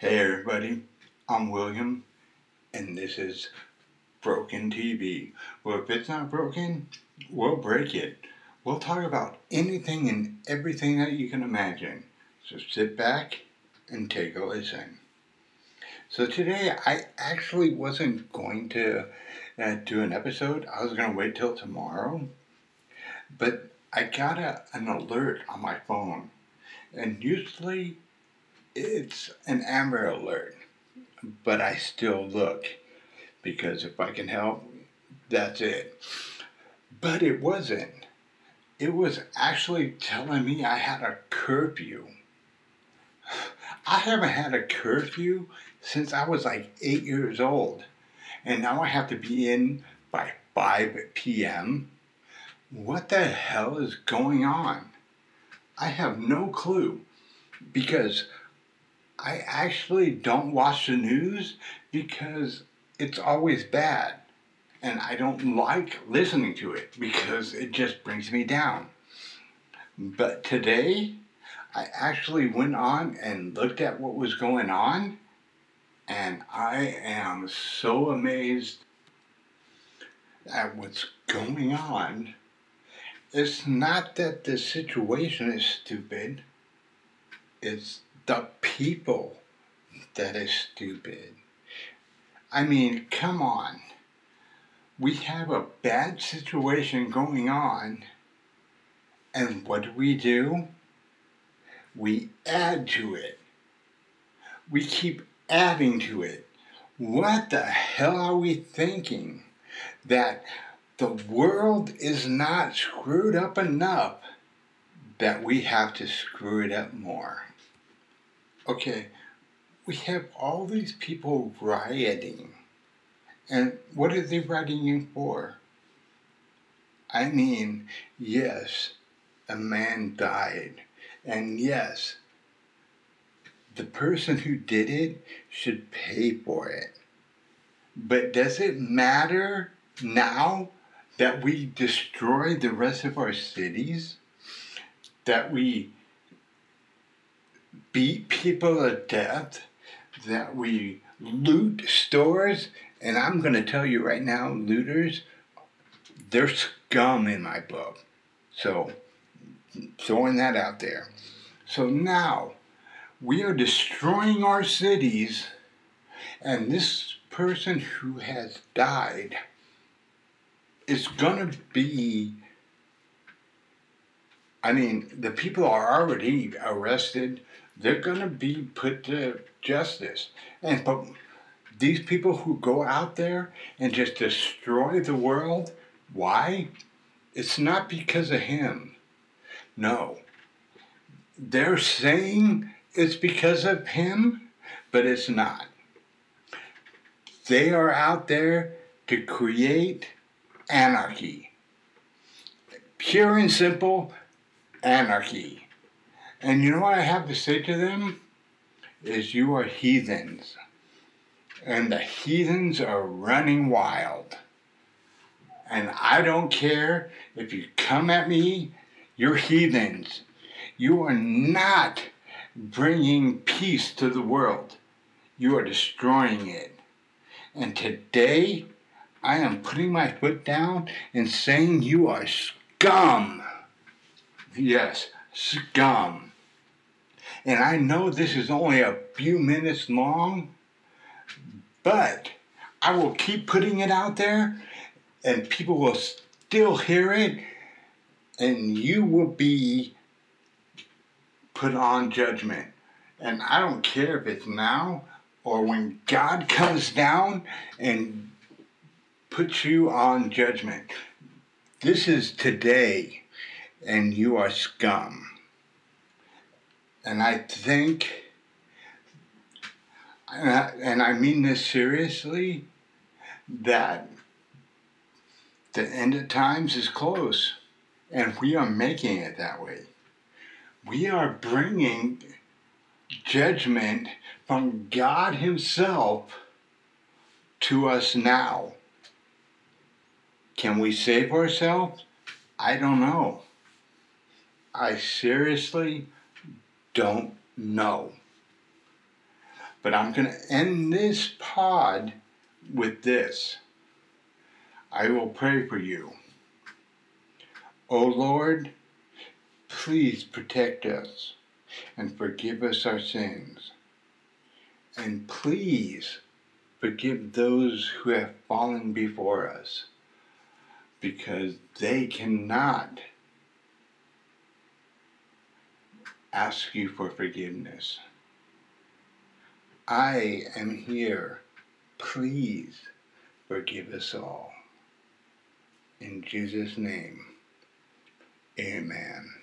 Hey everybody, I'm William, and this is Broken TV. Well, if it's not broken, we'll break it. We'll talk about anything and everything that you can imagine. So sit back and take a listen. So today, I actually wasn't going to uh, do an episode. I was going to wait till tomorrow, but I got a, an alert on my phone, and usually it's an Amber Alert, but I still look because if I can help, that's it. But it wasn't. It was actually telling me I had a curfew. I haven't had a curfew since I was like eight years old. And now I have to be in by 5 p.m. What the hell is going on? I have no clue because I actually don't watch the news because it's always bad. And I don't like listening to it because it just brings me down. But today, I actually went on and looked at what was going on, and I am so amazed at what's going on. It's not that the situation is stupid, it's the people that is stupid. I mean, come on. We have a bad situation going on, and what do we do? We add to it. We keep adding to it. What the hell are we thinking? That the world is not screwed up enough that we have to screw it up more okay, we have all these people rioting. And what are they rioting for? I mean, yes, a man died. And yes, the person who did it should pay for it. But does it matter now that we destroy the rest of our cities? That we beat people to death, that we loot stores. And I'm going to tell you right now, looters, they're scum in my book. So, throwing that out there. So now, we are destroying our cities, and this person who has died is going to be. I mean, the people are already arrested they're going to be put to justice. And but these people who go out there and just destroy the world, why? It's not because of him. No. They're saying it's because of him, but it's not. They are out there to create anarchy. Pure and simple anarchy. And you know what I have to say to them? Is you are heathens. And the heathens are running wild. And I don't care if you come at me, you're heathens. You are not bringing peace to the world. You are destroying it. And today, I am putting my foot down and saying you are scum. Yes, scum. And I know this is only a few minutes long, but I will keep putting it out there and people will still hear it and you will be put on judgment. And I don't care if it's now or when God comes down and puts you on judgment. This is today, and you are scum. And I think, and I, and I mean this seriously, that the end of times is close, and we are making it that way. We are bringing judgment from God Himself to us now. Can we save ourselves? I don't know. I seriously don't know. But I'm going to end this pod with this. I will pray for you. O Lord, please protect us and forgive us our sins. And please forgive those who have fallen before us because they cannot ask you for forgiveness. I am here. Please forgive us all. In Jesus' name, amen.